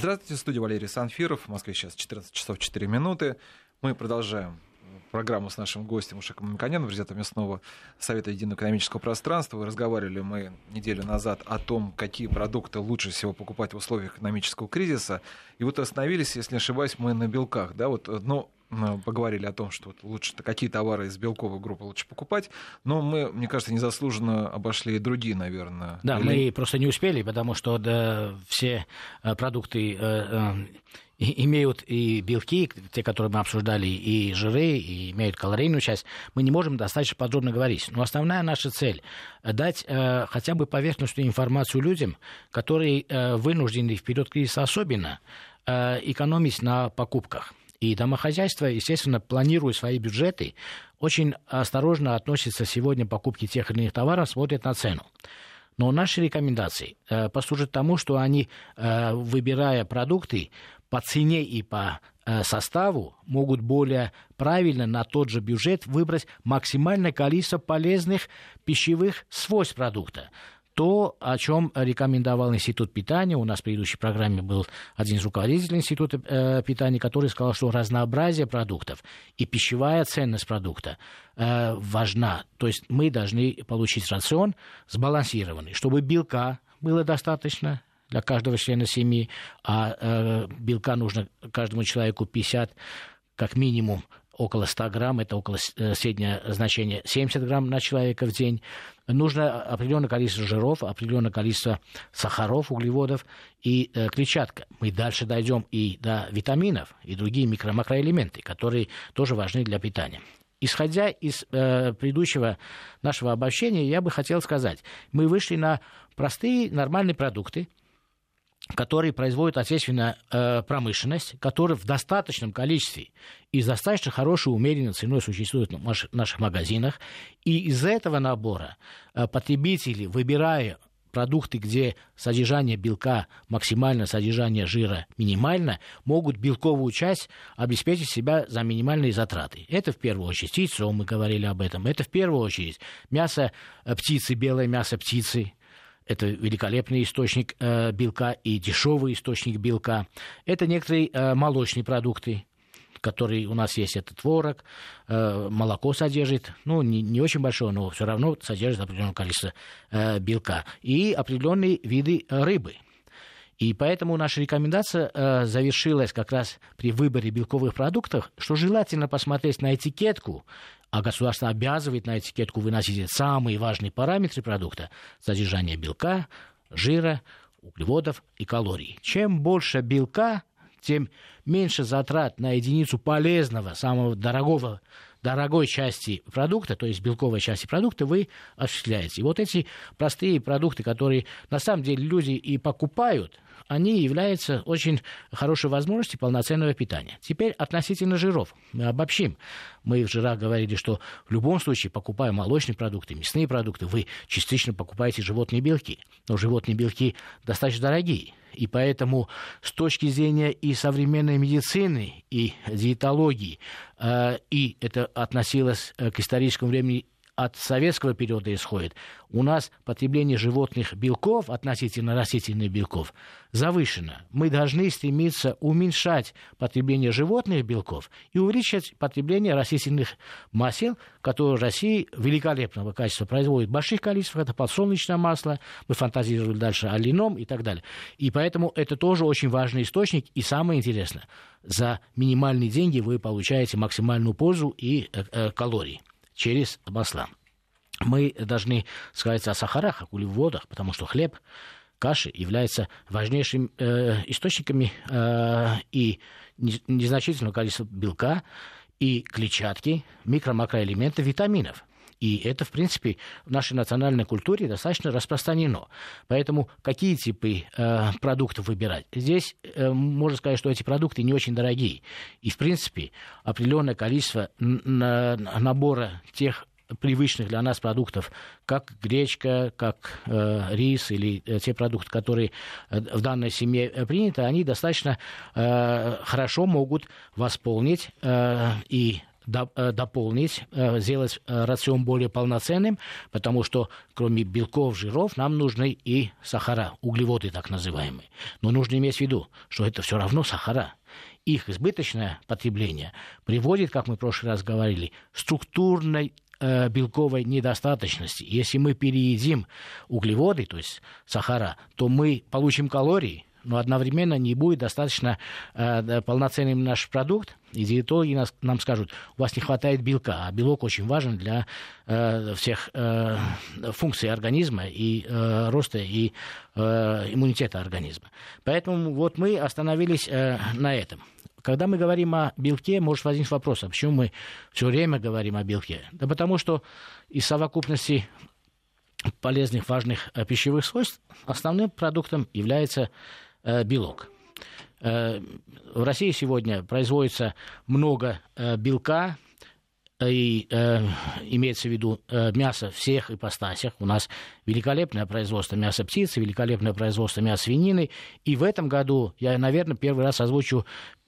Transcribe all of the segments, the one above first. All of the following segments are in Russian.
Здравствуйте, студия Валерий Санфиров. В Москве сейчас 14 часов 4 минуты. Мы продолжаем программу с нашим гостем Ушеком Мамиканяном, президентом местного Совета Единого экономического пространства. Разговаривали мы неделю назад о том, какие продукты лучше всего покупать в условиях экономического кризиса. И вот остановились, если не ошибаюсь, мы на белках. Да? Вот, ну, поговорили о том, что лучше какие товары из белковой группы лучше покупать, но мы, мне кажется, незаслуженно обошли и другие, наверное. Да, Или... мы просто не успели, потому что да, все э, продукты э, имеют и белки, те, которые мы обсуждали, и жиры, и имеют калорийную часть, мы не можем достаточно подробно говорить. Но основная наша цель – дать э, хотя бы поверхностную информацию людям, которые э, вынуждены в период кризиса особенно э, экономить на покупках. И домохозяйства, естественно, планируя свои бюджеты, очень осторожно относятся сегодня к покупке тех или иных товаров, смотрят на цену. Но наши рекомендации э, послужат тому, что они, э, выбирая продукты по цене и по э, составу, могут более правильно на тот же бюджет выбрать максимальное количество полезных пищевых свойств продукта то, о чем рекомендовал Институт питания. У нас в предыдущей программе был один из руководителей Института э, питания, который сказал, что разнообразие продуктов и пищевая ценность продукта э, важна. То есть мы должны получить рацион сбалансированный, чтобы белка было достаточно, для каждого члена семьи, а э, белка нужно каждому человеку 50 как минимум около 100 грамм, это около э, среднее значение 70 грамм на человека в день. Нужно определенное количество жиров, определенное количество сахаров, углеводов и э, клетчатка. Мы дальше дойдем и до витаминов, и другие микро-макроэлементы, которые тоже важны для питания. Исходя из э, предыдущего нашего обобщения, я бы хотел сказать, мы вышли на простые нормальные продукты, которые производит ответственная э, промышленность, которые в достаточном количестве и с достаточно хорошей умеренной ценой существуют в наших магазинах. И из этого набора э, потребители, выбирая продукты, где содержание белка максимально, содержание жира минимально, могут белковую часть обеспечить себя за минимальные затраты. Это в первую очередь яйцо, мы говорили об этом. Это в первую очередь мясо э, птицы, белое мясо птицы, это великолепный источник э, белка и дешевый источник белка. Это некоторые э, молочные продукты, которые у нас есть, это творог, э, молоко содержит, ну, не, не очень большое, но все равно содержит определенное количество э, белка. И определенные виды рыбы. И поэтому наша рекомендация э, завершилась как раз при выборе белковых продуктов, что желательно посмотреть на этикетку а государство обязывает на этикетку выносить самые важные параметры продукта – содержание белка, жира, углеводов и калорий. Чем больше белка, тем меньше затрат на единицу полезного, самого дорогого, дорогой части продукта, то есть белковой части продукта, вы осуществляете. И вот эти простые продукты, которые на самом деле люди и покупают – они являются очень хорошей возможностью полноценного питания. Теперь относительно жиров. Мы обобщим. Мы в жирах говорили, что в любом случае, покупая молочные продукты, мясные продукты, вы частично покупаете животные белки. Но животные белки достаточно дорогие. И поэтому с точки зрения и современной медицины, и диетологии, э, и это относилось э, к историческому времени от советского периода исходит, у нас потребление животных белков относительно растительных белков завышено. Мы должны стремиться уменьшать потребление животных белков и увеличить потребление растительных масел, которые в России великолепного качества производят в больших количествах. Это подсолнечное масло, мы фантазировали дальше о льняном и так далее. И поэтому это тоже очень важный источник. И самое интересное, за минимальные деньги вы получаете максимальную пользу и э, э, калорий через масла. Мы должны сказать о сахарах, о углеводах, потому что хлеб, каши являются важнейшими э, источниками э, и незначительного количества белка и клетчатки, микро-макроэлементов, витаминов. И это, в принципе, в нашей национальной культуре достаточно распространено. Поэтому какие типы э, продуктов выбирать? Здесь э, можно сказать, что эти продукты не очень дорогие. И, в принципе, определенное количество набора тех привычных для нас продуктов, как гречка, как э, рис или э, те продукты, которые э, в данной семье э, приняты, они достаточно э, хорошо могут восполнить э, и дополнить, сделать рацион более полноценным, потому что кроме белков, жиров нам нужны и сахара, углеводы так называемые. Но нужно иметь в виду, что это все равно сахара их избыточное потребление приводит, как мы в прошлый раз говорили, структурной э, белковой недостаточности. Если мы переедим углеводы, то есть сахара, то мы получим калории, но одновременно не будет достаточно э, полноценным наш продукт, и диетологи нас, нам скажут, у вас не хватает белка, а белок очень важен для э, всех э, функций организма и э, роста и э, иммунитета организма. Поэтому вот мы остановились э, на этом. Когда мы говорим о белке, может возникнуть вопрос, а почему мы все время говорим о белке? Да потому что из совокупности полезных, важных э, пищевых свойств основным продуктом является белок. Э, в России сегодня производится много э, белка, и э, имеется в виду э, мясо всех ипостасях. У нас великолепное производство мяса птицы, великолепное производство мяса свинины. И в этом году я, наверное, первый раз озвучу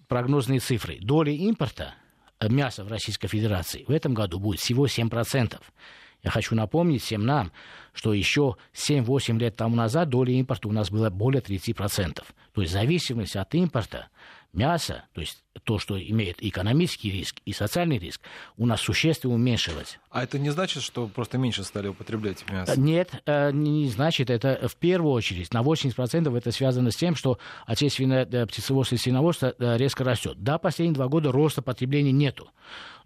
прогнозные цифры. Доля импорта мяса в Российской Федерации в этом году будет всего 7%. Я хочу напомнить всем нам, что еще 7-8 лет тому назад доля импорта у нас была более 30%. То есть зависимость от импорта мяса, то есть то, что имеет экономический риск и социальный риск, у нас существенно уменьшилось. А это не значит, что просто меньше стали употреблять мясо? Нет, э, не значит. Это в первую очередь. На 80% это связано с тем, что отечественное э, птицеводство и свиноводство э, резко растет. Да, последние два года роста потребления нету.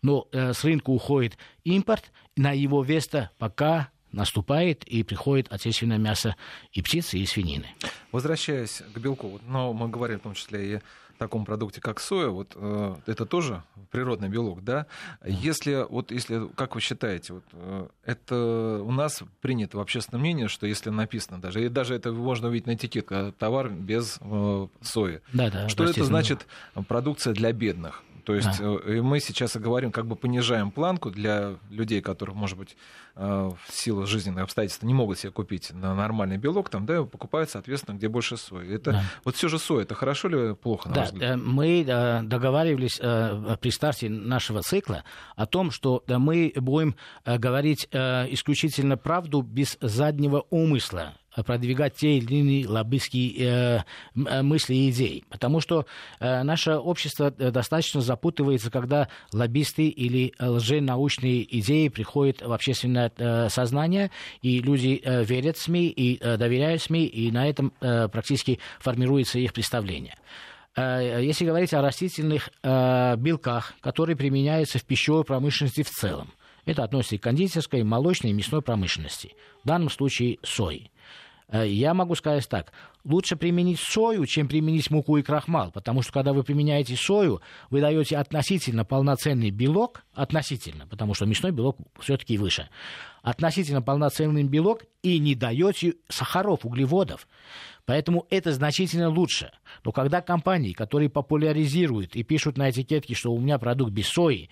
Но с рынка уходит импорт, на его место пока наступает и приходит отечественное мясо и птицы, и свинины. Возвращаясь к белку, но мы говорим в том числе и таком продукте, как соя, вот э, это тоже природный белок, да? Если, вот если, как вы считаете, вот, э, это у нас принято в общественном мнении, что если написано даже, и даже это можно увидеть на этикетке, товар без э, сои. Да, да, что это значит продукция для бедных? То есть да. Э, мы сейчас и говорим, как бы понижаем планку для людей, которых, может быть, э, в силу жизненных обстоятельств не могут себе купить на нормальный белок, там, да, покупают, соответственно, где больше сои. Это, да. Вот все же соя, это хорошо или плохо, на да, э, Мы договаривались при старте нашего цикла о том, что мы будем говорить исключительно правду без заднего умысла продвигать те или иные лоббистские э, э, мысли и идеи. Потому что э, наше общество достаточно запутывается, когда лоббисты или лженаучные идеи приходят в общественное сознание, и люди верят в СМИ и доверяют СМИ, и на этом практически формируется их представление. Если говорить о растительных э, белках, которые применяются в пищевой промышленности в целом, это относится и к кондитерской, молочной и мясной промышленности. В данном случае сои. Э, я могу сказать так. Лучше применить сою, чем применить муку и крахмал, потому что когда вы применяете сою, вы даете относительно полноценный белок, относительно, потому что мясной белок все-таки выше, относительно полноценный белок и не даете сахаров, углеводов. Поэтому это значительно лучше. Но когда компании, которые популяризируют и пишут на этикетке, что у меня продукт без сои,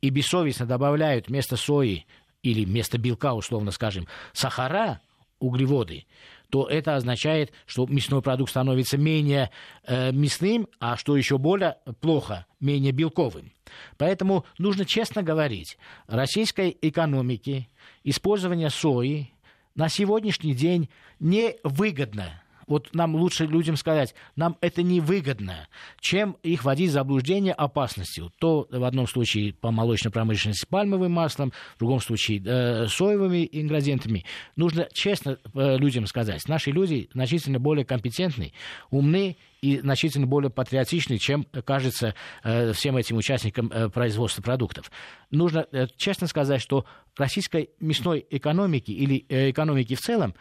и бессовестно добавляют вместо сои или вместо белка, условно скажем, сахара, углеводы, то это означает, что мясной продукт становится менее э, мясным, а что еще более плохо, менее белковым. Поэтому нужно честно говорить, российской экономике использование сои на сегодняшний день невыгодно вот нам лучше людям сказать, нам это невыгодно, чем их вводить в заблуждение опасностью. То в одном случае по молочной промышленности пальмовым маслом, в другом случае э, соевыми ингредиентами. Нужно честно э, людям сказать, наши люди значительно более компетентны, умны и значительно более патриотичны, чем кажется э, всем этим участникам э, производства продуктов. Нужно э, честно сказать, что российской мясной экономики или э, экономики в целом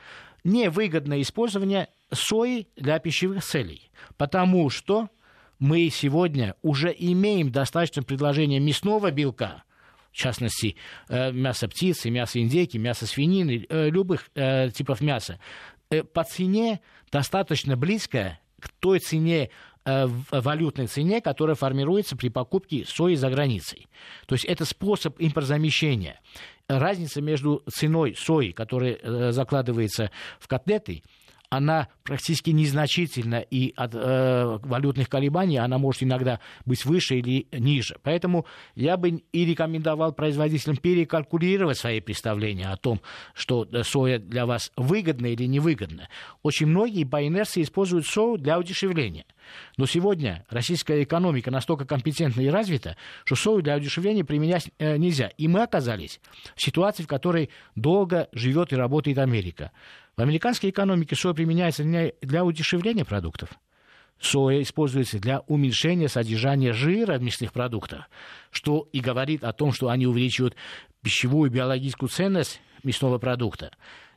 невыгодное использование сои для пищевых целей, потому что мы сегодня уже имеем достаточно предложения мясного белка, в частности, э, мясо птицы, мясо индейки, мясо свинины, э, любых э, типов мяса, по цене достаточно близкая к той цене, валютной цене, которая формируется при покупке сои за границей. То есть это способ импортзамещения. Разница между ценой сои, которая закладывается в котлеты, она практически незначительна, и от э, валютных колебаний она может иногда быть выше или ниже. Поэтому я бы и рекомендовал производителям перекалькулировать свои представления о том, что соя для вас выгодна или невыгодна. Очень многие по инерции используют сою для удешевления. Но сегодня российская экономика настолько компетентна и развита, что сою для удешевления применять э, нельзя. И мы оказались в ситуации, в которой долго живет и работает Америка. В американской экономике соя применяется для удешевления продуктов. Соя используется для уменьшения содержания жира в мясных продуктах, что и говорит о том, что они увеличивают пищевую биологическую ценность мясного продукта.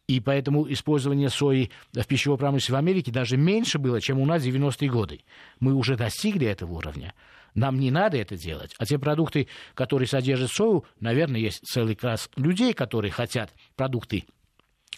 И поэтому использование сои в пищевой промышленности в Америке даже меньше было, чем у нас в 90-е годы. Мы уже достигли этого уровня. Нам не надо это делать. А те продукты, которые содержат сою, наверное, есть целый класс людей, которые хотят продукты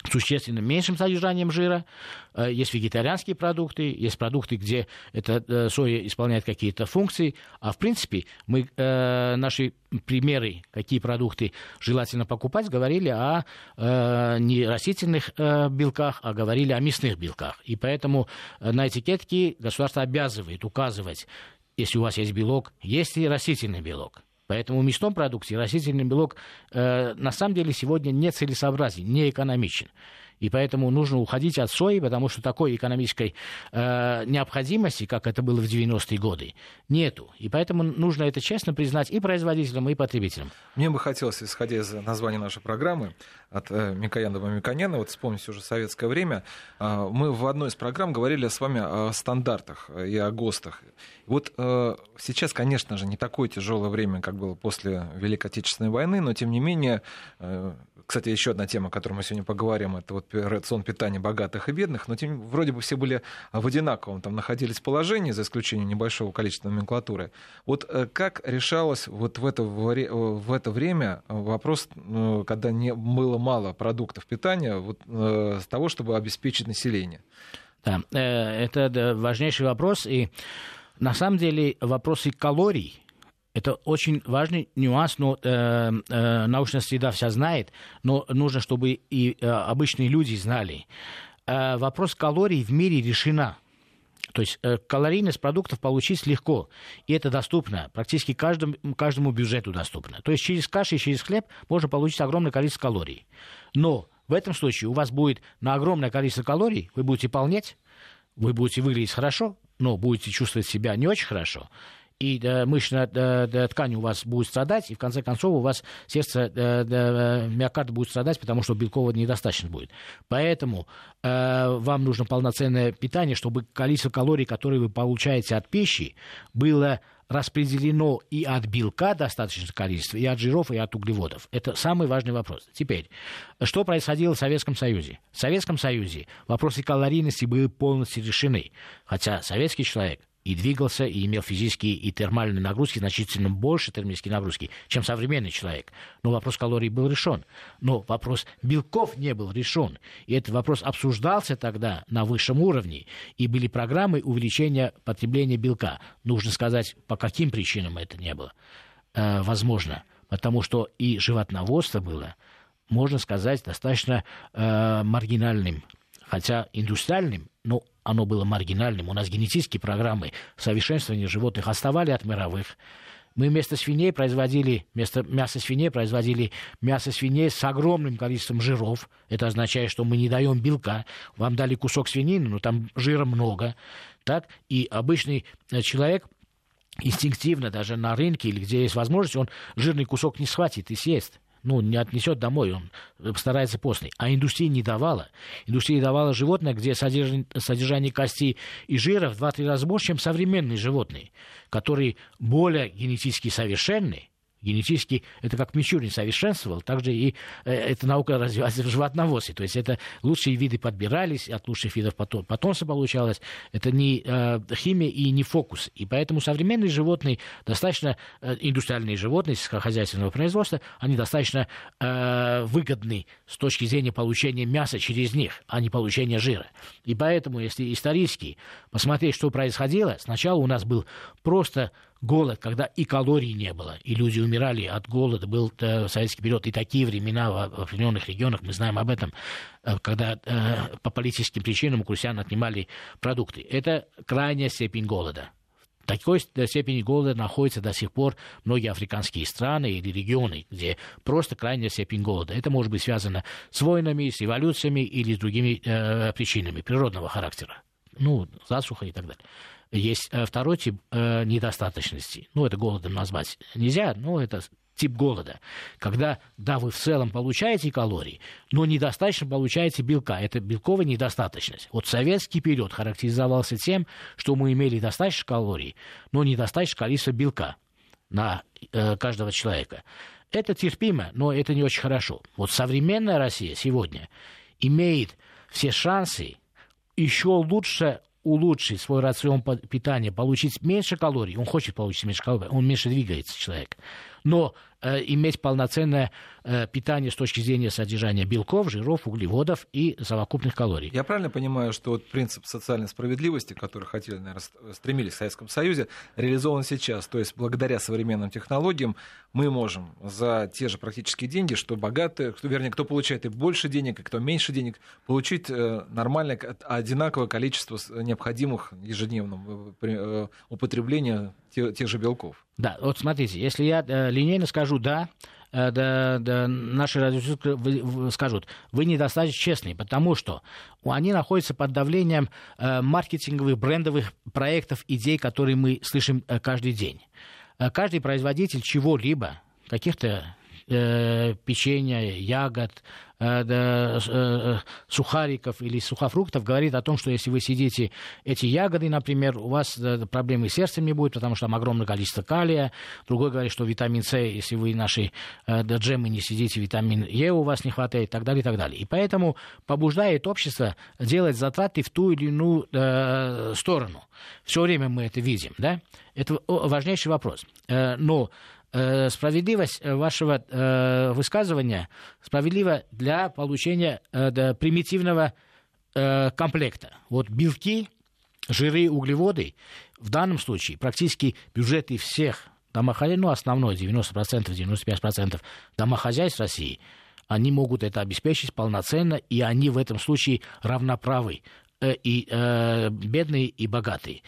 существенно меньшим содержанием жира. Э, есть вегетарианские продукты, есть продукты, где эта э, соя исполняет какие-то функции. А в принципе, мы, э, наши примеры, какие продукты желательно покупать, говорили о не растительных белках, а говорили о мясных белках. И поэтому на этикетке государство обязывает указывать, если у вас есть белок, есть ли растительный белок. Поэтому в мясном продукте растительный белок э, на самом деле сегодня не целесообразен, не экономичен. И поэтому нужно уходить от сои, потому что такой экономической э, необходимости, как это было в 90-е годы, нету. И поэтому нужно это честно признать и производителям, и потребителям. Мне бы хотелось, исходя из названия нашей программы, от э, Микояна до Микояна, вот вспомнить уже советское время, э, мы в одной из программ говорили с вами о стандартах и о ГОСТах. Вот э, сейчас, конечно же, не такое тяжелое время, как было после Великой Отечественной войны, но тем не менее э, кстати, еще одна тема, о которой мы сегодня поговорим, это вот рацион питания богатых и бедных, но тем, вроде бы все были в одинаковом, там находились положении, за исключением небольшого количества номенклатуры. Вот как решалось вот в это, в это время вопрос, когда не было мало продуктов питания, вот, э, с того, чтобы обеспечить население? Да, это важнейший вопрос, и на самом деле вопросы калорий – это очень важный нюанс, но э, э, научная среда вся знает, но нужно, чтобы и э, обычные люди знали. Э, вопрос калорий в мире решена. То есть э, калорийность продуктов получить легко, и это доступно, практически каждому, каждому бюджету доступно. То есть через каши, через хлеб можно получить огромное количество калорий. Но в этом случае у вас будет на огромное количество калорий, вы будете полнеть, вы будете выглядеть хорошо, но будете чувствовать себя не очень хорошо, и э, мышечная э, ткань у вас будет страдать, и в конце концов у вас сердце, э, миокард будет страдать, потому что белкового недостаточно будет. Поэтому э, вам нужно полноценное питание, чтобы количество калорий, которые вы получаете от пищи, было распределено и от белка достаточное количество, и от жиров, и от углеводов. Это самый важный вопрос. Теперь, что происходило в Советском Союзе? В Советском Союзе вопросы калорийности были полностью решены. Хотя советский человек и двигался, и имел физические и термальные нагрузки значительно больше термические нагрузки, чем современный человек. Но вопрос калорий был решен. Но вопрос белков не был решен. И этот вопрос обсуждался тогда на высшем уровне. И были программы увеличения потребления белка. Нужно сказать, по каким причинам это не было э, возможно. Потому что и животноводство было, можно сказать, достаточно э, маргинальным хотя индустриальным, но оно было маргинальным. У нас генетические программы совершенствования животных отставали от мировых. Мы вместо свиней производили, вместо мяса свиней производили мясо свиней с огромным количеством жиров. Это означает, что мы не даем белка. Вам дали кусок свинины, но там жира много. Так? И обычный э, человек инстинктивно даже на рынке или где есть возможность, он жирный кусок не схватит и съест ну, не отнесет домой, он старается постный. А индустрия не давала. Индустрия давала животное, где содержание, содержание костей и жира в 2-3 раза больше, чем современные животные, которые более генетически совершенны, генетически это как Мичурин совершенствовал, также и э, эта наука развивается в животноводстве. То есть это лучшие виды подбирались, от лучших видов потом, потомство получалось. Это не э, химия и не фокус. И поэтому современные животные, достаточно э, индустриальные животные сельскохозяйственного производства, они достаточно выгодны с точки зрения получения мяса через них, а не получения жира. И поэтому, если исторически посмотреть, что происходило, сначала у нас был просто голод, когда и калорий не было, и люди умирали от голода, был э, советский период, и такие времена в, определенных регионах, мы знаем об этом, э, когда э, по политическим причинам у крестьян отнимали продукты. Это крайняя степень голода. В такой степени голода находятся до сих пор многие африканские страны или регионы, где просто крайняя степень голода. Это может быть связано с войнами, с эволюциями или с другими э, причинами природного характера. Ну, засуха и так далее. Есть э, второй тип э, недостаточности. Ну, это голодом назвать нельзя, но это тип голода, когда, да, вы в целом получаете калории, но недостаточно получаете белка. Это белковая недостаточность. Вот советский период характеризовался тем, что мы имели достаточно калорий, но недостаточно количество белка на э, каждого человека. Это терпимо, но это не очень хорошо. Вот современная Россия сегодня имеет все шансы еще лучше улучшить свой рацион питания, получить меньше калорий, он хочет получить меньше калорий, он меньше двигается, человек. Но иметь полноценное э, питание с точки зрения содержания белков, жиров, углеводов и совокупных калорий. Я правильно понимаю, что вот принцип социальной справедливости, который хотели, наверное, стремились в Советском Союзе, реализован сейчас. То есть благодаря современным технологиям мы можем за те же практические деньги, что богатые, кто, вернее, кто получает и больше денег, и кто меньше денег, получить э, нормальное, одинаковое количество необходимых ежедневного употребления тех же белков. Да, вот смотрите, если я э, линейно скажу «да», э, да, да, наши радиослушатели скажут, вы недостаточно честны, потому что они находятся под давлением э, маркетинговых, брендовых проектов, идей, которые мы слышим э, каждый день. Каждый производитель чего-либо, каких-то э, печенья, ягод, э, э, сухариков или сухофруктов говорит о том, что если вы сидите эти ягоды, например, у вас проблемы с сердцем не будет, потому что там огромное количество калия. Другой говорит, что витамин С, если вы наши джемы не сидите, витамин Е у вас не хватает и так далее, и так далее. И поэтому побуждает общество делать затраты в ту или иную сторону. Все время мы это видим, да? Это важнейший вопрос. Но Э, справедливость э, вашего э, высказывания справедлива для получения примитивного комплекта. Вот белки, жиры, углеводы в данном случае практически бюджеты всех домохозяйств, ну, основной 90%, 95% домохозяйств России, они могут это обеспечить полноценно, и они в этом случае равноправы, и э, бедные, и богатые.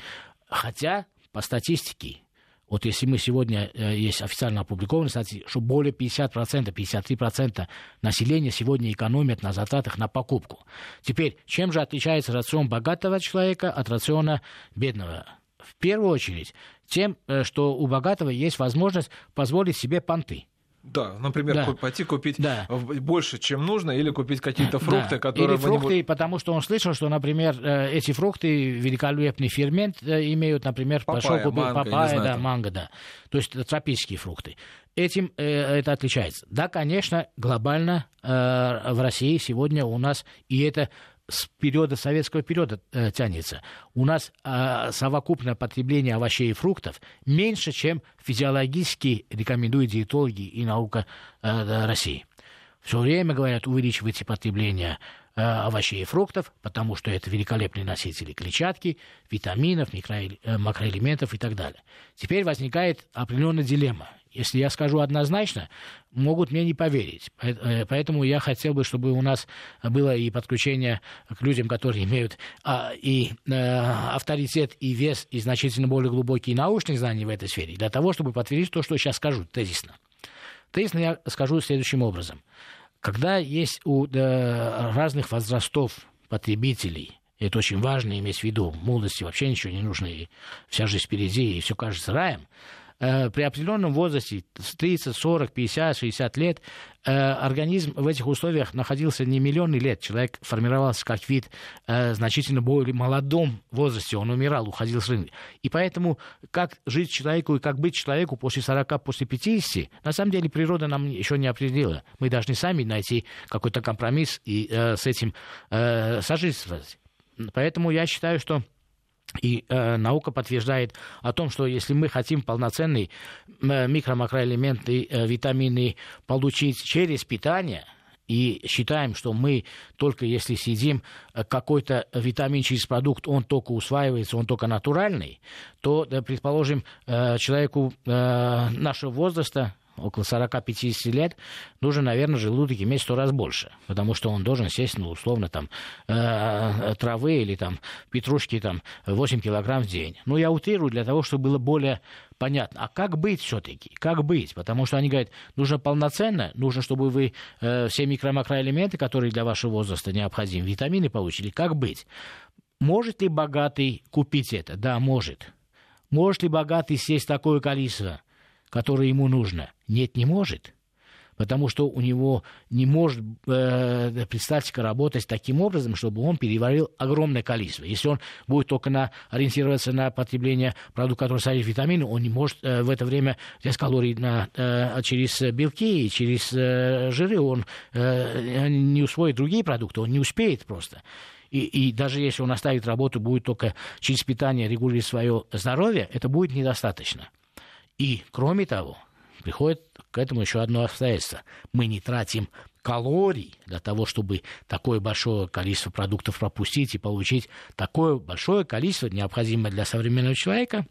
Хотя, по статистике, вот если мы сегодня, э, есть официально опубликованные статьи, что более 50%, 53% населения сегодня экономят на затратах на покупку. Теперь, чем же отличается рацион богатого человека от рациона бедного? В первую очередь, тем, э, что у богатого есть возможность позволить себе понты. Да, например, да. пойти купить да. больше, чем нужно, или купить какие-то фрукты, да. которые... Или фрукты, не... потому что он слышал, что, например, э, эти фрукты великолепный фермент э, имеют, например, папайя, пошел купить манго, папайя, знаю, да, там. манго, да. То есть тропические фрукты. Этим э, это отличается. Да, конечно, глобально э, в России сегодня у нас, и это с периода советского периода э, тянется. У нас э, совокупное потребление овощей и фруктов меньше, чем физиологически рекомендуют диетологи и наука э, России. Все время говорят, увеличивайте потребление э, овощей и фруктов, потому что это великолепные носители клетчатки, витаминов, микро, э, макроэлементов и так далее. Теперь возникает определенная дилемма. Если я скажу однозначно, могут мне не поверить. Э, поэтому я хотел бы, чтобы у нас было и подключение к людям, которые имеют а, и а, авторитет, и вес, и значительно более глубокие научные знания в этой сфере, для того, чтобы подтвердить то, что сейчас скажу тезисно. Тезисно я скажу следующим образом. Когда есть у да, разных возрастов потребителей это очень важно иметь в виду. Молодости вообще ничего не нужно, и вся жизнь впереди, и все кажется раем. Э, при определенном возрасте, 30, 40, 50, 60 лет, э, организм в этих условиях находился не миллионы лет. Человек формировался как вид э, значительно более молодом возрасте. Он умирал, уходил с рынка. И поэтому как жить человеку и как быть человеку после 40, после 50, на самом деле природа нам еще не определила. Мы должны сами найти какой-то компромисс и с этим сожительствовать. Поэтому я считаю, что и э, наука подтверждает о том, что если мы хотим полноценные э, микро-макроэлементы, э, витамины получить через питание, и считаем, что мы только если сидим, э, какой-то витамин через продукт, он только усваивается, он только натуральный, то, предположим, э, человеку э, нашего возраста, около 40-50 лет, нужно, наверное, желудок иметь сто раз больше, потому что он должен сесть, ну, условно, там, э, травы или там петрушки там 8 килограмм в день. Ну, я утрирую для того, чтобы было более понятно. А как быть все-таки? Как быть? Потому что они говорят, нужно полноценно, нужно, чтобы вы э, все микро-макроэлементы, которые для вашего возраста необходимы, витамины получили. Как быть? Может ли богатый купить это? Да, может. Может ли богатый съесть такое количество? Которое ему нужно? Нет, не может. Потому что у него не может э, представьте работать таким образом, чтобы он переварил огромное количество. Если он будет только на, ориентироваться на потребление продуктов, которые содержат витамины, он не может э, в это время взять калорий на, э, через белки и через э, жиры, он э, не усвоит другие продукты, он не успеет просто. И, и даже если он оставит работу, будет только через питание регулировать свое здоровье, это будет недостаточно. И, кроме того, приходит к этому еще одно обстоятельство. Мы не тратим калорий для того, чтобы такое большое количество продуктов пропустить и получить такое большое количество, необходимое для современного человека,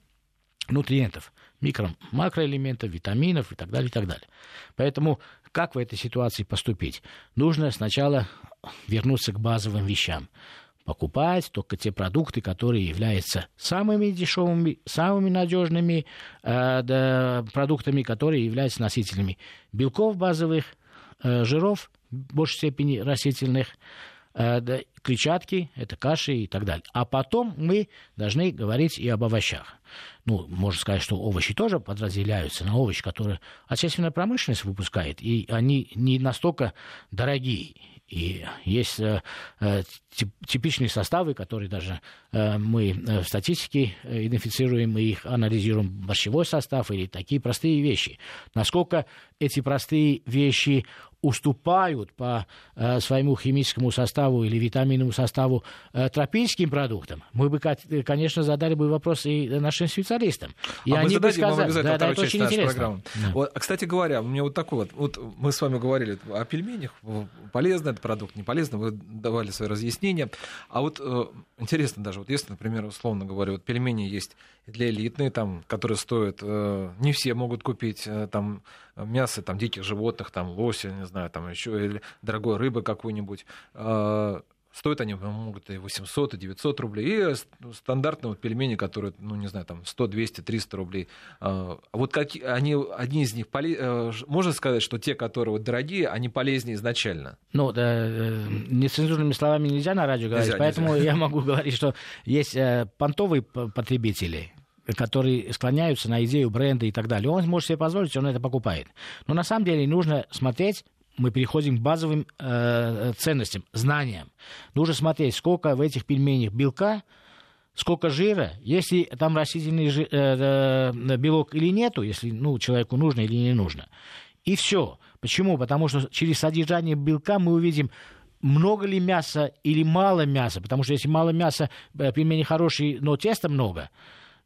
нутриентов, микро, макроэлементов, витаминов и так далее, и так далее. Поэтому как в этой ситуации поступить? Нужно сначала вернуться к базовым вещам покупать только те продукты, которые являются самыми дешевыми, самыми надежными э, да, продуктами, которые являются носителями белков базовых, э, жиров в большей степени растительных, э, да, клетчатки, это каши и так далее. А потом мы должны говорить и об овощах. Ну, можно сказать, что овощи тоже подразделяются на овощи, которые отечественная промышленность выпускает, и они не настолько дорогие и есть э, э типичные составы, которые даже э, мы в статистике идентифицируем и их анализируем, борщевой состав или такие простые вещи. Насколько эти простые вещи уступают по э, своему химическому составу или витаминному составу э, тропическим продуктам, мы бы, конечно, задали бы вопрос и нашим специалистам. И а они мы бы сказали, да, да, да, это очень интересно. Да. Вот, а, кстати говоря, у меня вот такой вот, вот мы с вами говорили о пельменях, полезный этот продукт, не полезный, вы давали свои разъяснения. А вот э, интересно даже, вот если, например, условно говоря, вот пельмени есть для элитные, там, которые стоят, э, не все могут купить, э, там, мясо там, диких животных, там, лося, не знаю, там еще, или дорогой рыбы какой-нибудь. Э, Стоят они могут и 800, и 900 рублей. И ну, стандартные вот пельмени, которые, ну, не знаю, там 100, 200, 300 рублей. А вот какие, они, одни из них, поле... можно сказать, что те, которые вот дорогие, они полезнее изначально? Ну, да, нецензурными словами нельзя на радио говорить, нельзя, поэтому нельзя. я могу говорить, что есть понтовые потребители, которые склоняются на идею бренда и так далее. Он может себе позволить, он это покупает. Но на самом деле нужно смотреть мы переходим к базовым э, ценностям, знаниям. Нужно смотреть, сколько в этих пельменях белка, сколько жира, если там растительный жир, э, э, белок или нету, если ну, человеку нужно или не нужно. И все. Почему? Потому что через содержание белка мы увидим, много ли мяса или мало мяса. Потому что если мало мяса, э, пельмени хорошие, но теста много –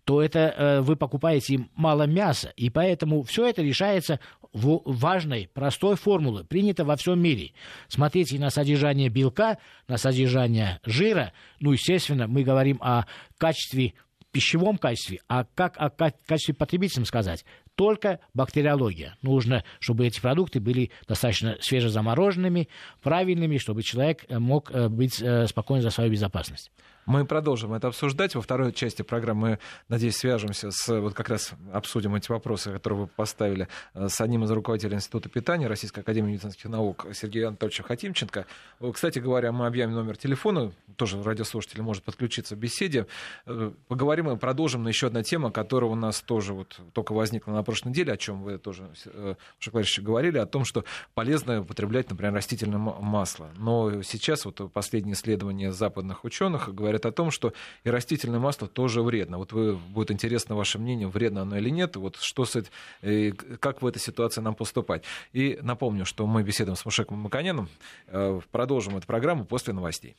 то это э, вы покупаете мало мяса. И поэтому все это решается в важной, простой формуле, принято во всем мире. Смотрите на содержание белка, на содержание жира. Ну, естественно, мы говорим о качестве пищевом качестве, а как о качестве потребительском сказать? Только бактериология. Нужно, чтобы эти продукты были достаточно свежезамороженными, правильными, чтобы человек э, мог э, быть спокоен за свою безопасность. Мы продолжим это обсуждать. Во второй части программы мы, надеюсь, свяжемся с... Вот как раз обсудим эти вопросы, которые вы поставили э, с одним из руководителей Института питания Российской Академии медицинских наук Сергеем Анатольевичем Хатимченко. Кстати говоря, мы объявим номер телефона. Тоже радиослушатель может подключиться в беседе. Э, поговорим и продолжим на еще одна тема, которая у нас тоже вот только возникла на прошлой неделе, о чем вы тоже, э, Шакларевич, говорили, о том, что полезно употреблять, например, растительное масло. Но сейчас вот последние исследования западных ученых говорят говорят о том, что и растительное масло тоже вредно. Вот вы, будет интересно ваше мнение, вредно оно или нет, вот что с этим, как в этой ситуации нам поступать. И напомню, что мы беседуем с Мушеком Маканяном, э, продолжим эту программу после новостей.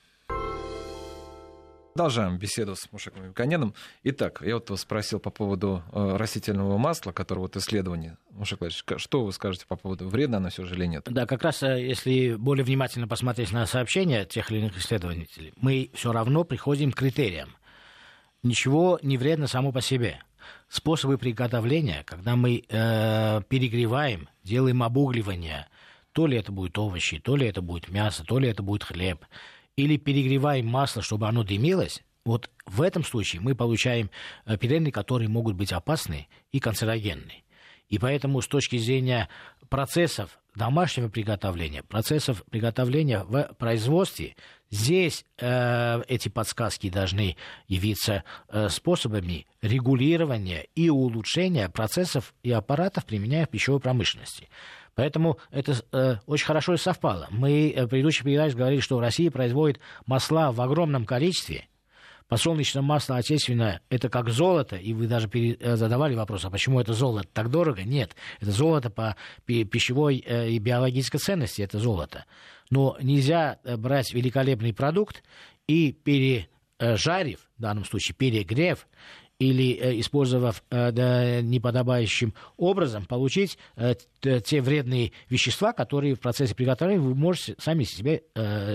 Продолжаем беседу с Мушеком Миконеном. Итак, я вот вас спросил по поводу э, растительного масла, которого вот исследование. Мушек Владимирович, что вы скажете по поводу, вредно оно все же или нет? Да, как раз э, если более внимательно посмотреть на сообщения тех или иных исследователей, мы все равно приходим к критериям. Ничего не вредно само по себе. Способы приготовления, когда мы э, перегреваем, делаем обугливание, то ли это будет овощи, то ли это будет мясо, то ли это будет хлеб – или перегреваем масло, чтобы оно дымилось, вот в этом случае мы получаем э, пирены, которые могут быть опасны и канцерогенны. И поэтому с точки зрения процессов домашнего приготовления, процессов приготовления в производстве, здесь э, эти подсказки должны явиться э, способами регулирования и улучшения процессов и аппаратов, применяемых в пищевой промышленности. Поэтому это э, очень хорошо и совпало. Мы э, в предыдущей передаче говорили, что Россия производит масла в огромном количестве. Подсолнечное масло отечественное – это как золото, и вы даже э, задавали вопрос, а почему это золото так дорого? Нет, это золото по пищевой э, и биологической ценности, это золото. Но нельзя э, брать великолепный продукт и пережарив, в данном случае перегрев, или э, использовав э, да, неподобающим образом, получить э, те вредные вещества, которые в процессе приготовления вы можете сами себе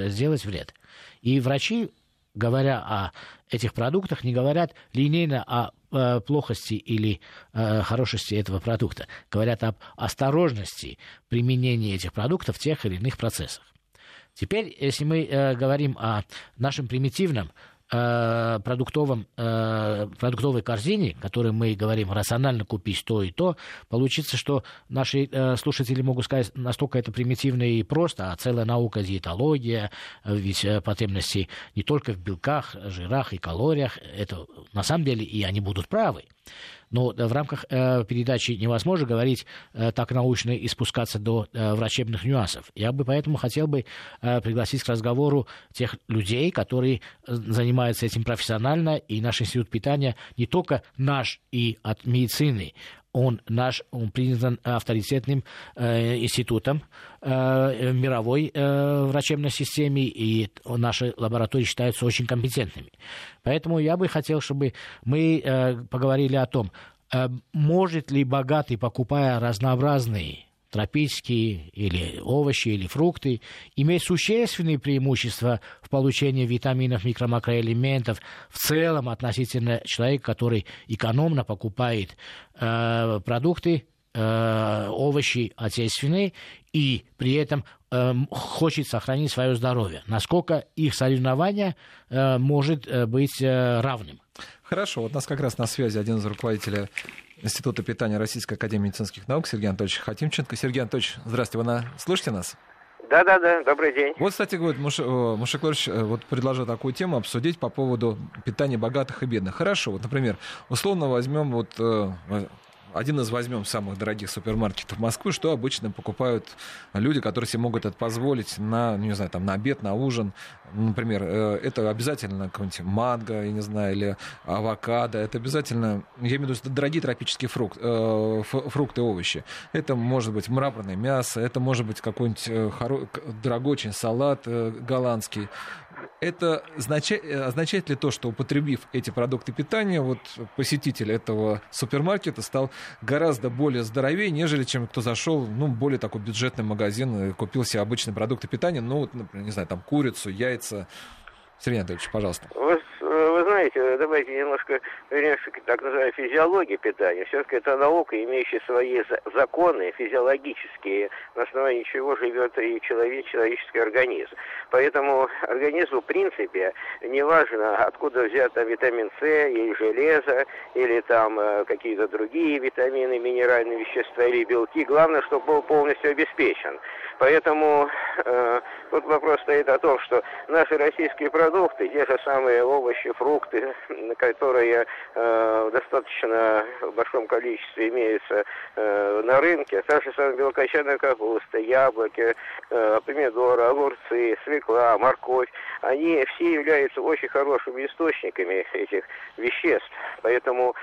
сделать вред. И врачи, говоря о этих продуктах, не говорят линейно о плохости или хорошести этого продукта. Говорят об осторожности применения этих продуктов в тех или иных процессах. Теперь, если мы говорим о нашем примитивном э, продуктовом, э, продуктовой корзине, которой мы говорим рационально купить то и то, получится, что наши э, слушатели могут сказать, настолько это примитивно и просто, а целая наука диетология, ведь э, потребности не только в белках, жирах и калориях, это на самом деле и они будут правы. Но в рамках э, передачи невозможно говорить э, так научно и спускаться до э, врачебных нюансов. Я бы поэтому хотел бы э, пригласить к разговору тех людей, которые э, занимаются этим профессионально, и наш институт питания не только наш и от медицины, он наш, он признан авторитетным э, институтом э, мировой э, врачебной системе, и наши лаборатории считаются очень компетентными. Поэтому я бы хотел, чтобы мы э, поговорили о том, э, может ли богатый, покупая разнообразные тропические или овощи или фрукты, имеют существенные преимущества в получении витаминов, микро-макроэлементов в целом относительно человека, который экономно покупает э, продукты, э, овощи отечественные и при этом э, хочет сохранить свое здоровье. Насколько их соревнование э, может э, быть э, равным? Хорошо, вот у нас как раз на связи один из руководителей Института питания Российской Академии медицинских наук Сергей Анатольевич Хатимченко. Сергей Анатольевич, здравствуйте, вы на... слышите нас? Да, да, да, добрый день. Вот, кстати, говорит, Муш... Мушек э, вот предложил такую тему обсудить по поводу питания богатых и бедных. Хорошо, вот, например, условно возьмем вот э, один из, возьмем, самых дорогих супермаркетов Москвы, что обычно покупают люди, которые себе могут это позволить на, не знаю, там, на обед, на ужин. Например, э, это обязательно какой-нибудь манго, я не знаю, или авокадо. Это обязательно, я имею в виду, дорогие тропические фрукты, э, фрукты, овощи. Это может быть мраморное мясо, это может быть какой-нибудь э, дорогой очень салат голландский это означает, означает ли то, что употребив эти продукты питания, вот посетитель этого супермаркета стал гораздо более здоровее, нежели чем кто зашел, ну, более такой бюджетный магазин и купил себе обычные продукты питания, ну, вот, например, не знаю, там курицу, яйца. Сергей Анатольевич, пожалуйста. Вы знаете, давайте немножко вернемся к так называемой физиологии питания. Все-таки это наука, имеющая свои законы физиологические, на основании чего живет и человек, человеческий организм. Поэтому организму, в принципе, не важно, откуда взят там, витамин С или железо, или там э, какие-то другие витамины, минеральные вещества или белки. Главное, чтобы был полностью обеспечен. Поэтому э, тут вопрос стоит о том, что наши российские продукты, те же самые овощи, фрукты, которые э, в достаточно большом количестве имеются э, на рынке, та же самая белокочанная капуста, яблоки, э, помидоры, огурцы, свекла, морковь, они все являются очень хорошими источниками этих веществ. Поэтому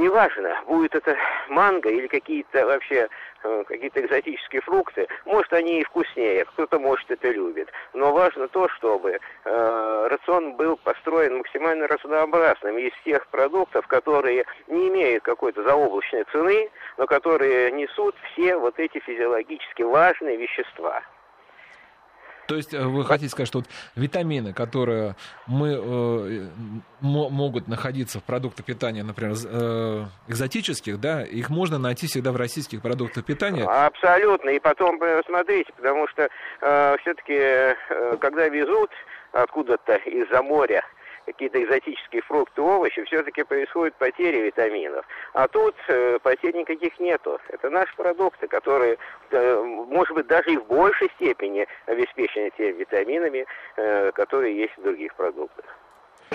неважно, будет это манго или какие-то вообще э, какие-то экзотические фрукты, может, они и вкуснее, кто-то, может, это любит. Но важно то, чтобы э, рацион был построен максимально разнообразным из тех продуктов, которые не имеют какой-то заоблачной цены, но которые несут все вот эти физиологически важные вещества. То есть э, вы хотите сказать, что вот витамины, которые мы, э, могут находиться в продуктах питания, например, э, экзотических, да, их можно найти всегда в российских продуктах питания? Абсолютно. И потом, э, смотрите, потому что э, все-таки, э, когда везут откуда-то из-за моря, какие-то экзотические фрукты, овощи, все-таки происходит потеря витаминов. А тут э, потерь никаких нету. Это наши продукты, которые, э, может быть, даже и в большей степени обеспечены теми витаминами, э, которые есть в других продуктах.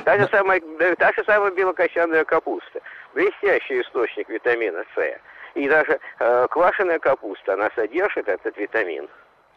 Та же, самая, та же самая белокочанная капуста. Блестящий источник витамина С. И даже э, квашеная капуста, она содержит этот витамин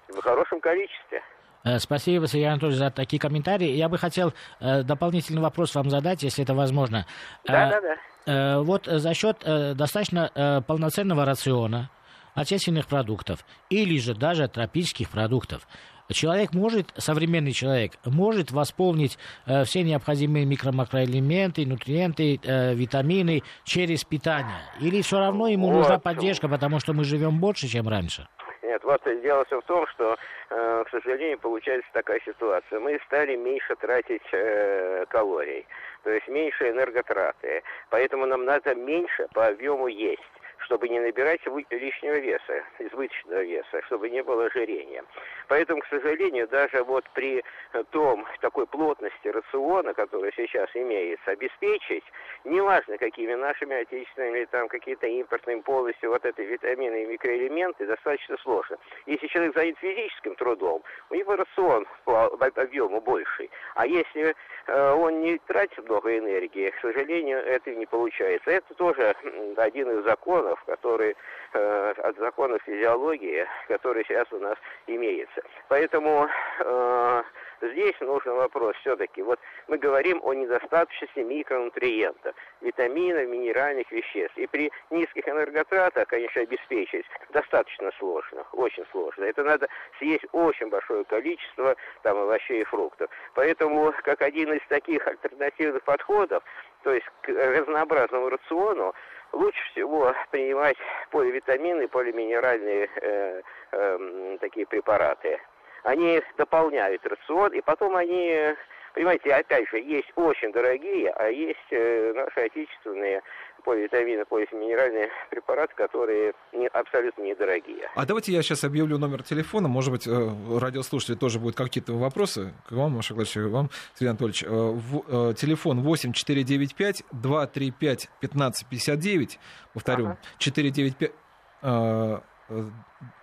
в хорошем количестве. Э, спасибо, Сергей Анатольевич, за такие комментарии. Я бы хотел э, дополнительный вопрос вам задать, если это возможно. Да, да, да. Э, вот за счет достаточно полноценного рациона отечественных продуктов или же даже тропических продуктов, человек может, современный человек, может восполнить э, все необходимые микро-макроэлементы, нутриенты, э, витамины через питание? Или все равно ему вот. нужна поддержка, потому что мы живем больше, чем раньше? Нет, вот дело все в том, что, э, к сожалению, получается такая ситуация. Мы стали меньше тратить э, калорий, то есть меньше энерготраты. Поэтому нам надо меньше по объему есть чтобы не набирать лишнего веса, избыточного веса, чтобы не было ожирения. Поэтому, к сожалению, даже вот при том такой плотности рациона, которая сейчас имеется, обеспечить, неважно какими нашими отечественными там какие-то импортными полностью вот эти витамины и микроэлементы, достаточно сложно. Если человек занят физическим трудом, у него рацион по объему больший. А если э, он не тратит много энергии, к сожалению, это не получается. Это тоже один из законов, законов, которые э, от законов физиологии, которые сейчас у нас имеются. Поэтому э, здесь нужен вопрос все-таки. Вот мы говорим о недостаточности микронутриентов, витаминов, минеральных веществ. И при низких энерготратах, конечно, обеспечить достаточно сложно, очень сложно. Это надо съесть очень большое количество там овощей и фруктов. Поэтому, как один из таких альтернативных подходов, то есть к разнообразному рациону, лучше всего принимать поливитамины, полиминеральные э, э, такие препараты. Они дополняют рацион, и потом они, понимаете, опять же, есть очень дорогие, а есть э, наши отечественные поливитамины, полиминеральные препараты, которые не, абсолютно недорогие. А давайте я сейчас объявлю номер телефона. Может быть, э, радиослушатели тоже будут какие-то вопросы к вам, Маша Гладович, вам, Сергей Анатольевич. Э, в, э, телефон 8495 235 1559. Повторю, ага. 495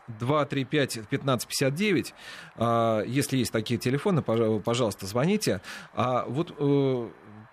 235-1559. Если есть такие телефоны, пожалуйста, звоните. А вот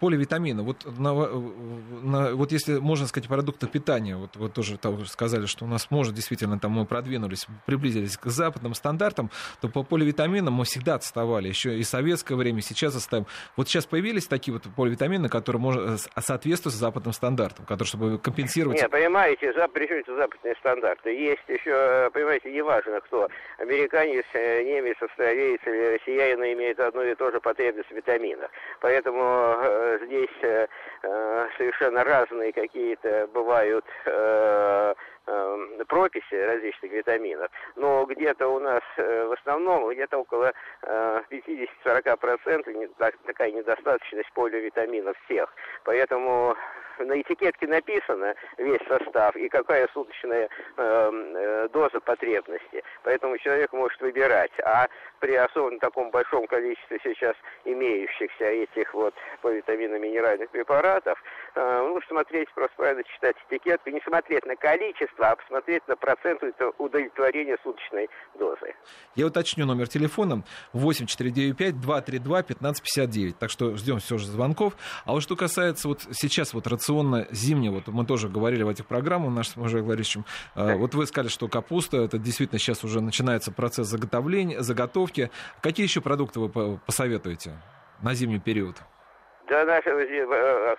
поливитамины. Вот, на, на, вот если можно сказать продукты питания, вот, вот тоже того, сказали, что у нас может действительно там мы продвинулись, приблизились к западным стандартам, то по поливитаминам мы всегда отставали, еще и советское время, сейчас отставим. Вот сейчас появились такие вот поливитамины, которые может, соответствуют западным стандартам, которые, чтобы компенсировать... Нет, понимаете, за, при западные стандарты? Есть еще, понимаете, неважно кто, американец, э, немец, австралиец или россиянин имеет одну и ту же потребность в витаминах. Поэтому э, здесь э, э, совершенно разные какие-то бывают э, прописи различных витаминов, но где-то у нас в основном где-то около э, 50-40% не, такая недостаточность поливитаминов всех. Поэтому на этикетке написано весь состав и какая суточная эм, э, доза потребности. Поэтому человек может выбирать. А при особенно таком большом количестве сейчас имеющихся этих вот по витаминно-минеральных препаратов, э, нужно смотреть, просто правильно читать этикетку, не смотреть на количество, а посмотреть на процент удовлетворения суточной дозы. Я уточню номер телефона 8495-232-1559. Так что ждем все же звонков. А вот что касается вот сейчас вот традиционно зимнего, вот мы тоже говорили в этих программах нашим уже говорящим, да. вот вы сказали, что капуста, это действительно сейчас уже начинается процесс заготовления, заготовки. Какие еще продукты вы посоветуете на зимний период? Да, наша э,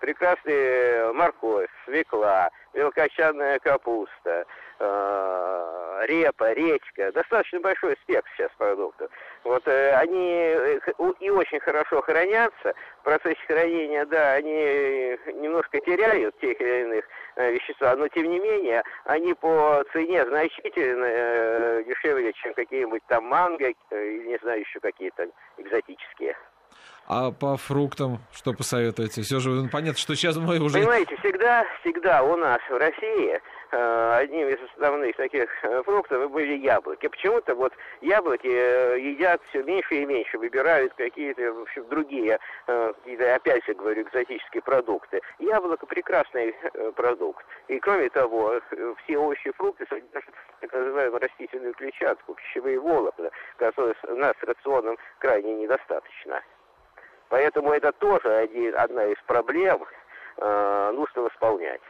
прекрасная морковь, свекла, мелкочанная капуста, э, репа, редька. Достаточно большой спектр сейчас продуктов. Вот э, они э, и очень хорошо хранятся. В процессе хранения, да, они немножко теряют тех или иных э, вещества, но тем не менее они по цене значительно э, дешевле, чем какие-нибудь там манго, э, не знаю, еще какие-то экзотические. А по фруктам что посоветуете? Все же ну, понятно, что сейчас мы уже... Понимаете, всегда, всегда у нас в России э, одним из основных таких э, фруктов были яблоки. Почему-то вот яблоки э, едят все меньше и меньше, выбирают какие-то в общем, другие, опять же говорю, экзотические продукты. Яблоко прекрасный продукт. И кроме того, все овощи и фрукты содержат так называемую растительную клетчатку, пищевые волокна, которые у нас рационом крайне недостаточно. Поэтому это тоже один, одна из проблем, э, нужно восполнять.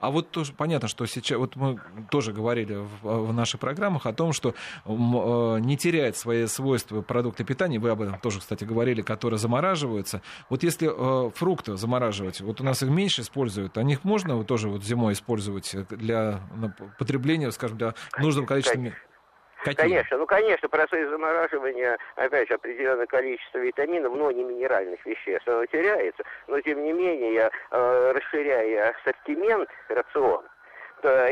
А вот тоже понятно, что сейчас, вот мы тоже говорили в, в наших программах о том, что э, не теряет свои свойства продукты питания, вы об этом тоже, кстати, говорили, которые замораживаются. Вот если э, фрукты замораживать, вот у нас их меньше используют, а них можно вот тоже вот зимой использовать для потребления, скажем, для нужного количества... Какие? Конечно, ну конечно, процесс замораживания, опять же, определенное количество витаминов, но не минеральных веществ, оно теряется, но тем не менее, э, расширяя ассортимент рациона,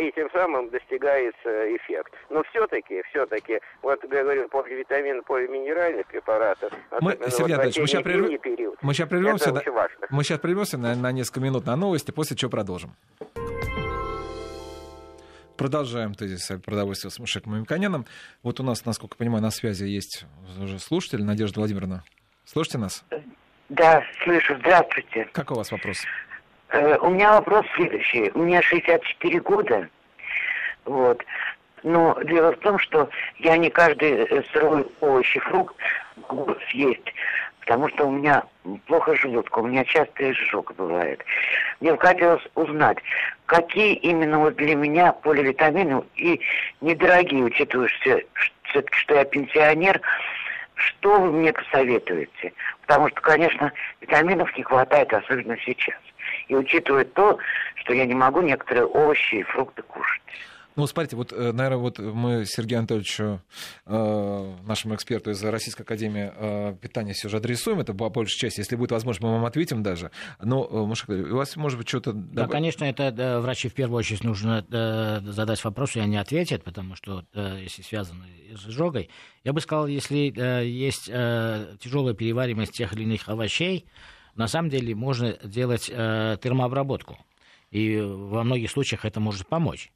и тем самым достигается эффект. Но все-таки, все-таки, вот я говорю, поливитамин, поливинеральных препаратов, мы, Сергей вот мы сейчас, прерв... период, мы сейчас прервемся, на... мы сейчас прервемся на, на несколько минут на новости, после чего продолжим. Продолжаем тезис продовольствия с Мушеком Мамиканяном. Вот у нас, насколько я понимаю, на связи есть уже слушатель Надежда Владимировна. Слышите нас? Да, слышу. Здравствуйте. Какой у вас вопрос? Э, у меня вопрос следующий. У меня 64 года. Вот. Но дело в том, что я не каждый э, сырой овощ и фрукт могу съесть потому что у меня плохо желудка, у меня часто изжог бывает. Мне хотелось узнать, какие именно вот для меня поливитамины и недорогие, учитывая, что, что я пенсионер, что вы мне посоветуете? Потому что, конечно, витаминов не хватает, особенно сейчас. И учитывая то, что я не могу некоторые овощи и фрукты кушать. Ну, смотрите, вот, э, наверное, вот мы Сергею Анатольевичу, э, нашему эксперту из Российской Академии э, питания все же адресуем, это по большей части, если будет возможно, мы вам ответим даже. Но, э, Маша, у вас, может быть, что-то... Да, конечно, это да, врачи в первую очередь нужно да, задать вопрос, и они ответят, потому что, если связаны с изжогой, я бы сказал, если есть э, тяжелая перевариваемость тех или иных овощей, на самом деле можно делать э, термообработку. И во многих случаях это может помочь.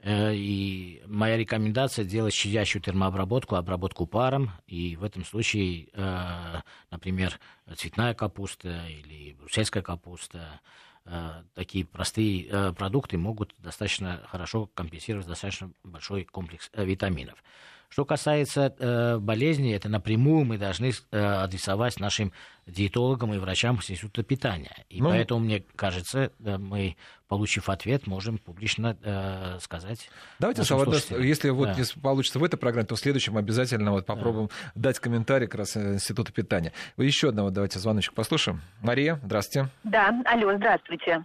Э, и моя рекомендация делать щадящую термообработку, обработку паром. И в этом случае, э, например, цветная капуста или брусельская капуста, э, такие простые продукты могут достаточно хорошо компенсировать достаточно большой комплекс витаминов. Что касается э, болезней, это напрямую мы должны э, адресовать нашим диетологам и врачам института питания. И ну, поэтому, мне кажется, э, мы получив ответ, можем публично э, сказать. Давайте, Сава, если вот да. не получится в этой программе, то в следующем обязательно вот попробуем да. дать комментарий как раз Института питания. Еще одного давайте звоночек послушаем. Мария, здравствуйте. Да, алло, здравствуйте.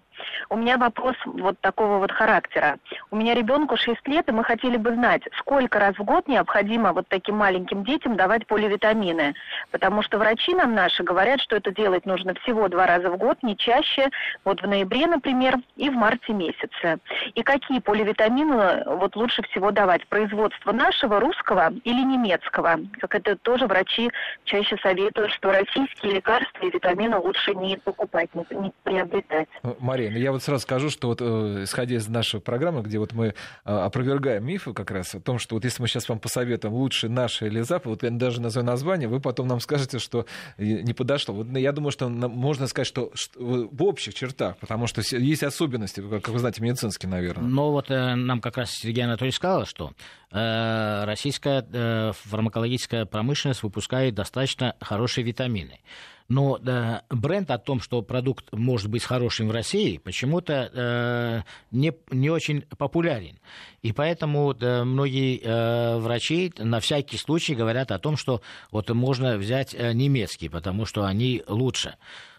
У меня вопрос вот такого вот характера. У меня ребенку 6 лет, и мы хотели бы знать, сколько раз в год необходимо вот таким маленьким детям давать поливитамины. Потому что врачи нам наши говорят, что это делать нужно всего два раза в год, не чаще, вот в ноябре, например, и в марте месяце. И какие поливитамины вот лучше всего давать? Производство нашего, русского или немецкого? Как это тоже врачи чаще советуют, что российские лекарства и витамины лучше не покупать, не приобретать. Мария, ну я вот сразу скажу, что вот э, исходя из нашей программы, где вот мы э, опровергаем мифы как раз о том, что вот если мы сейчас вам посоветуем лучше наше или Запад, вот я даже назову название, вы потом нам скажете, что не подошло. Вот я думаю, что можно сказать, что в общих чертах, потому что есть особенности как вы знаете, медицинские, наверное. Ну вот э, нам как раз Сергей Анатольевич сказал, что э, российская э, фармакологическая промышленность выпускает достаточно хорошие витамины. Но э, бренд о том, что продукт может быть хорошим в России, почему-то э, не, не очень популярен. И поэтому э, многие э, врачи на всякий случай говорят о том, что вот можно взять э, немецкий, потому что они лучше.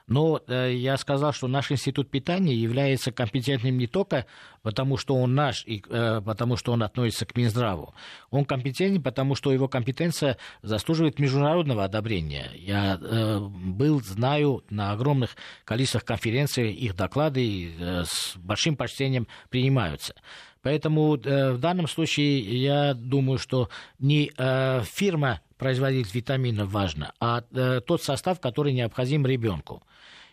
Но э, я сказал, что наш институт питания является компетентным не только потому, что он наш и э, потому, что он относится к Минздраву. Он компетентен, потому что его компетенция заслуживает международного одобрения. Я э, был, знаю, на огромных количествах конференций их доклады э, с большим почтением принимаются. Поэтому э, в данном случае я думаю, что не э, фирма производитель витаминов важна, а э, тот состав, который необходим ребенку.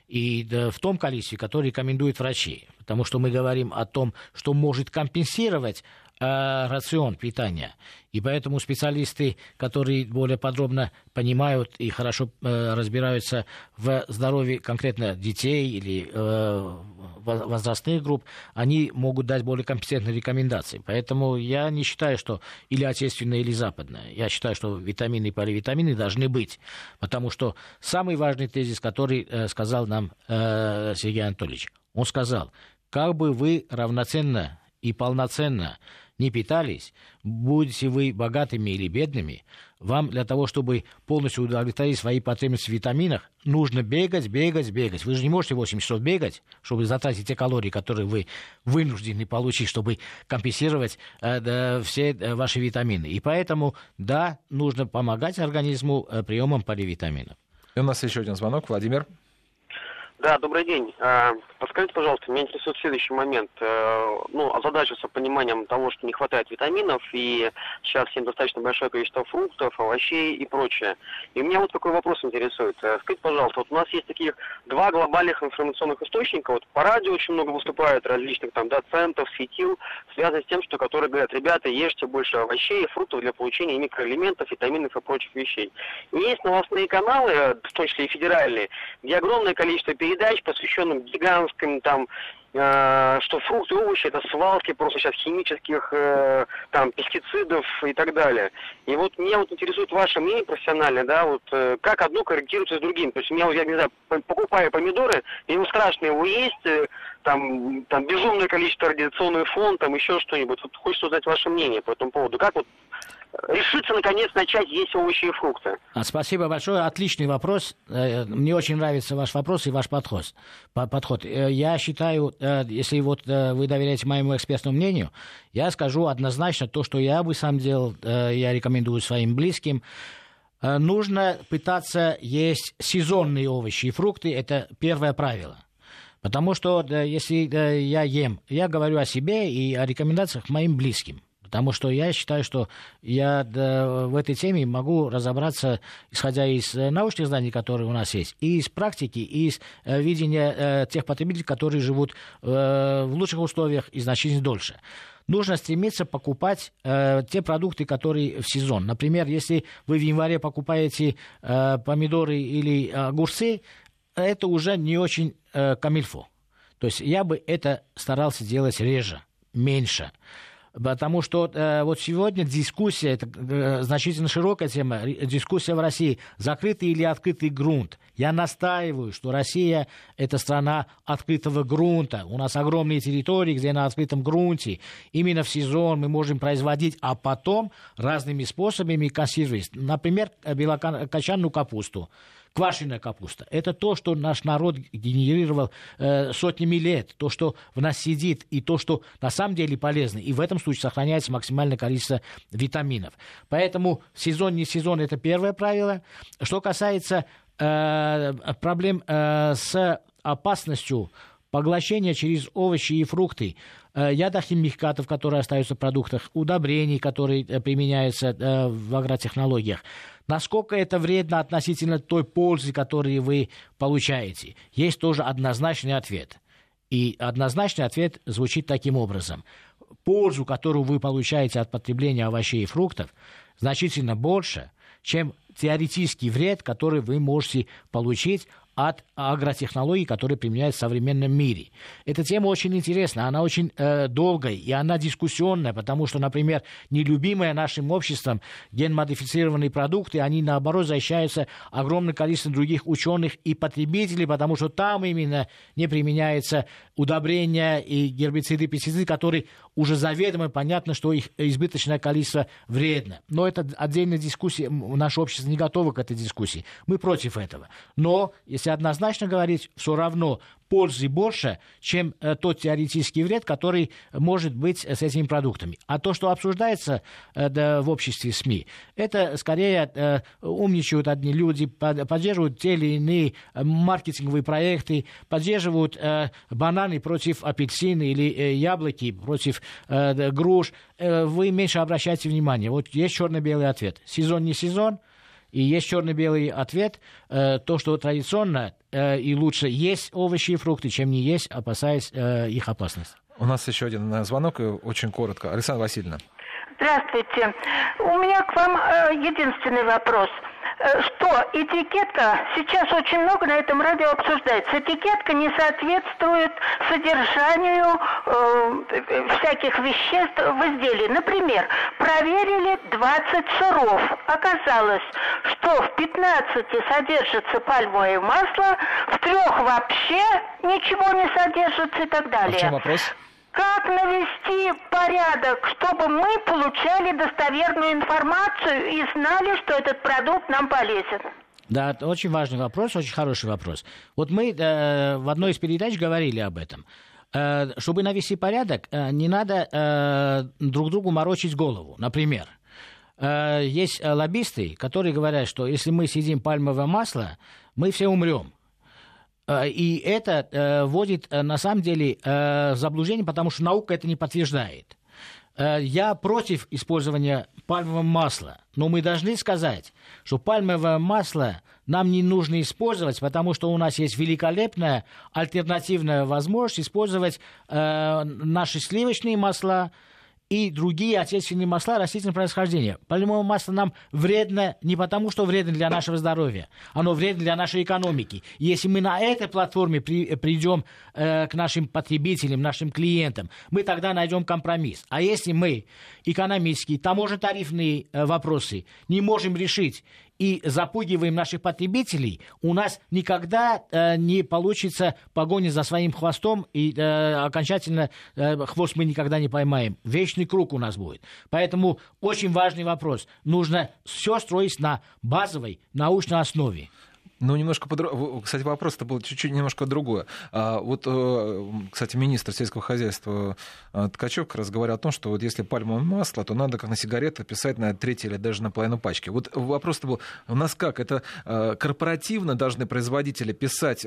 И да, в том количестве, которое рекомендуют врачи. Потому что мы говорим о том, что может компенсировать э, рацион питания. И поэтому специалисты, которые более подробно понимают и хорошо э, разбираются в здоровье конкретно детей или э, возрастных групп, они могут дать более компетентные рекомендации. Поэтому я не считаю, что или отечественное, или западное. Я считаю, что витамины и поливитамины должны быть. Потому что самый важный тезис, который э, сказал нам э, Сергей Анатольевич, он сказал, как бы вы равноценно и полноценно не питались, будете вы богатыми или бедными, вам для того, чтобы полностью удовлетворить свои потребности в витаминах, нужно бегать, бегать, бегать. Вы же не можете 8 часов бегать, чтобы затратить те калории, которые вы вынуждены получить, чтобы компенсировать э, да, все э, ваши витамины. И поэтому, да, нужно помогать организму э, приемом поливитаминов. И у нас еще один звонок. Владимир. Да, добрый день. Подскажите, пожалуйста, меня интересует следующий момент. Э, ну, озадачился пониманием того, что не хватает витаминов, и сейчас всем достаточно большое количество фруктов, овощей и прочее. И меня вот какой вопрос интересует. Э, скажите, пожалуйста, вот у нас есть таких два глобальных информационных источника. Вот по радио очень много выступают различных там доцентов, светил, связанных с тем, что которые говорят, ребята, ешьте больше овощей и фруктов для получения микроэлементов, витаминов и прочих вещей. И есть новостные каналы, в том числе и федеральные, где огромное количество передач, посвященных гигантским там э, что фрукты, овощи это свалки просто сейчас химических э, там пестицидов и так далее. И вот меня вот интересует ваше мнение профессиональное, да, вот э, как одно корректируется с другим. То есть меня, я не знаю, покупаю помидоры, ему страшно его есть, э, там, там безумное количество радиационный фон, там еще что-нибудь. Вот хочется узнать ваше мнение по этому поводу. Как вот решиться, наконец, начать есть овощи и фрукты? А, спасибо большое. Отличный вопрос. Э, мне очень нравится ваш вопрос и ваш подход. подход. Э, я считаю, э, если вот вы доверяете моему экспертному мнению, я скажу однозначно то, что я бы сам делал, я рекомендую своим близким. Нужно пытаться есть сезонные овощи и фрукты. Это первое правило. Потому что если я ем, я говорю о себе и о рекомендациях моим близким. Потому что я считаю, что я в этой теме могу разобраться, исходя из э, научных знаний, которые у нас есть, и из практики, и из э, видения э, тех потребителей, которые живут в лучших условиях и значительно дольше нужно стремиться покупать э, те продукты, которые в сезон. Например, если вы в январе покупаете э, помидоры или огурцы, это уже не очень э, камильфо. То есть я бы это старался делать реже, меньше. Потому что э, вот сегодня дискуссия, это э, значительно широкая тема, дискуссия в России, закрытый или открытый грунт. Я настаиваю, что Россия – это страна открытого грунта. У нас огромные территории, где на открытом грунте именно в сезон мы можем производить, а потом разными способами консервировать. Например, белокочанную капусту квашеная капуста. Это то, что наш народ генерировал э, сотнями лет, то, что в нас сидит, и то, что на самом деле полезно. И в этом случае сохраняется максимальное количество витаминов. Поэтому сезон не сезон – это первое правило. Что касается э, проблем э, с опасностью поглощения через овощи и фрукты э, ядохимикатов, которые остаются в продуктах, удобрений, которые э, применяются э, в агротехнологиях. Насколько это вредно относительно той пользы, которую вы получаете? Есть тоже однозначный ответ. И однозначный ответ звучит таким образом. Пользу, которую вы получаете от потребления овощей и фруктов, значительно больше, чем теоретический вред, который вы можете получить от агротехнологий, которые применяют в современном мире. Эта тема очень интересна, она очень э, долгая, и она дискуссионная, потому что, например, нелюбимые нашим обществом генмодифицированные продукты, они, наоборот, защищаются огромным количеством других ученых и потребителей, потому что там именно не применяются удобрения и гербициды, пестициды, которые уже заведомо понятно, что их избыточное количество вредно. Но это отдельная дискуссия, наше общество не готово к этой дискуссии. Мы против этого. Но, если однозначно говорить, все равно пользы больше, чем э, тот теоретический вред, который может быть с этими продуктами. А то, что обсуждается э, да, в обществе СМИ, это скорее э, умничают одни люди, под, поддерживают те или иные маркетинговые проекты, поддерживают э, бананы против апельсина или э, яблоки против э, груш. Э, вы меньше обращайте внимание. Вот есть черно-белый ответ. Сезон не сезон, и есть черно-белый ответ, э, то, что традиционно э, и лучше есть овощи и фрукты, чем не есть, опасаясь э, их опасности. У нас еще один э, звонок, очень коротко. Александра Васильевна. Здравствуйте. У меня к вам э, единственный вопрос – что этикетка, сейчас очень много на этом радио обсуждается, этикетка не соответствует содержанию э, всяких веществ в изделии. Например, проверили 20 сыров. Оказалось, что в 15 содержится пальмовое масло, в трех вообще ничего не содержится и так далее. А в чем вопрос? Как навести порядок, чтобы мы получали достоверную информацию и знали, что этот продукт нам полезен? Да, это очень важный вопрос, очень хороший вопрос. Вот мы э, в одной из передач говорили об этом. Э, чтобы навести порядок, э, не надо э, друг другу морочить голову. Например, э, есть лоббисты, которые говорят, что если мы съедим пальмовое масло, мы все умрем. Э, и это э, вводит, э, на самом деле, заблуждение, потому что наука это не подтверждает. Я против использования пальмового масла, но мы должны сказать, что пальмовое масло нам не нужно использовать, потому что у нас есть великолепная альтернативная возможность использовать наши сливочные масла, и другие отечественные масла растительного происхождения. Пальмовое масло нам вредно не потому, что вредно для нашего здоровья, оно вредно для нашей экономики. Если мы на этой платформе при, придем э, к нашим потребителям, нашим клиентам, мы тогда найдем компромисс. А если мы экономические, таможенно-тарифные э, вопросы не можем решить и запугиваем наших потребителей, у нас никогда э, не получится погони за своим хвостом, и э, окончательно э, хвост мы никогда не поймаем. Вечный круг у нас будет. Поэтому очень важный вопрос. Нужно все строить на базовой научной основе. Ну, немножко по Кстати, вопрос-то был чуть-чуть немножко другое. А, вот, э, кстати, министр сельского хозяйства э, Ткачев как раз говорил о том, что вот если пальмовое масло, то надо как на сигареты писать на треть или даже на половину пачки. Вот вопрос-то был, у нас как? Это э, корпоративно должны производители писать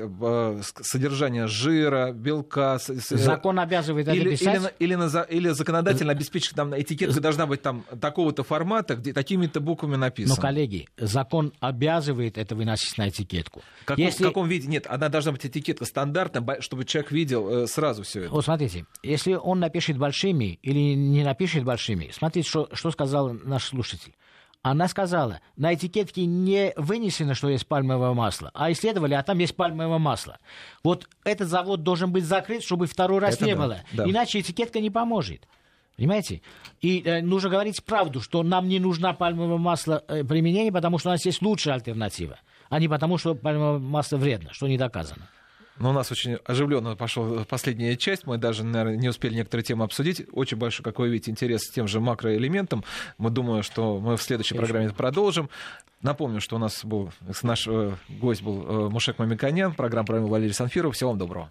содержание жира, белка? Закон обязывает это или, писать? Или, или, или законодательно обеспечить, там этикетка должна быть там такого-то формата, где такими-то буквами написано. Но, коллеги, закон обязывает это выносить на этикетку этикетку. Как, если... В каком виде? Нет, она должна быть этикетка стандартная, чтобы человек видел э, сразу все это. Вот смотрите, если он напишет большими или не напишет большими, смотрите, что, что сказал наш слушатель. Она сказала, на этикетке не вынесено, что есть пальмовое масло, а исследовали, а там есть пальмовое масло. Вот этот завод должен быть закрыт, чтобы второй раз Это не да, было. Да. Иначе этикетка не поможет. Понимаете? И э, нужно говорить правду, что нам не нужна пальмовое масло э, применения, потому что у нас есть лучшая альтернатива а не потому, что пальмовое масло вредно, что не доказано. Но у нас очень оживленно пошла последняя часть. Мы даже, наверное, не успели некоторые темы обсудить. Очень большой, как вы видите, интерес к тем же макроэлементам. Мы думаем, что мы в следующей Конечно. программе продолжим. Напомню, что у нас был наш э, гость был э, Мушек Мамиканян, программа «Программа Валерий Санфиров». Всего вам доброго.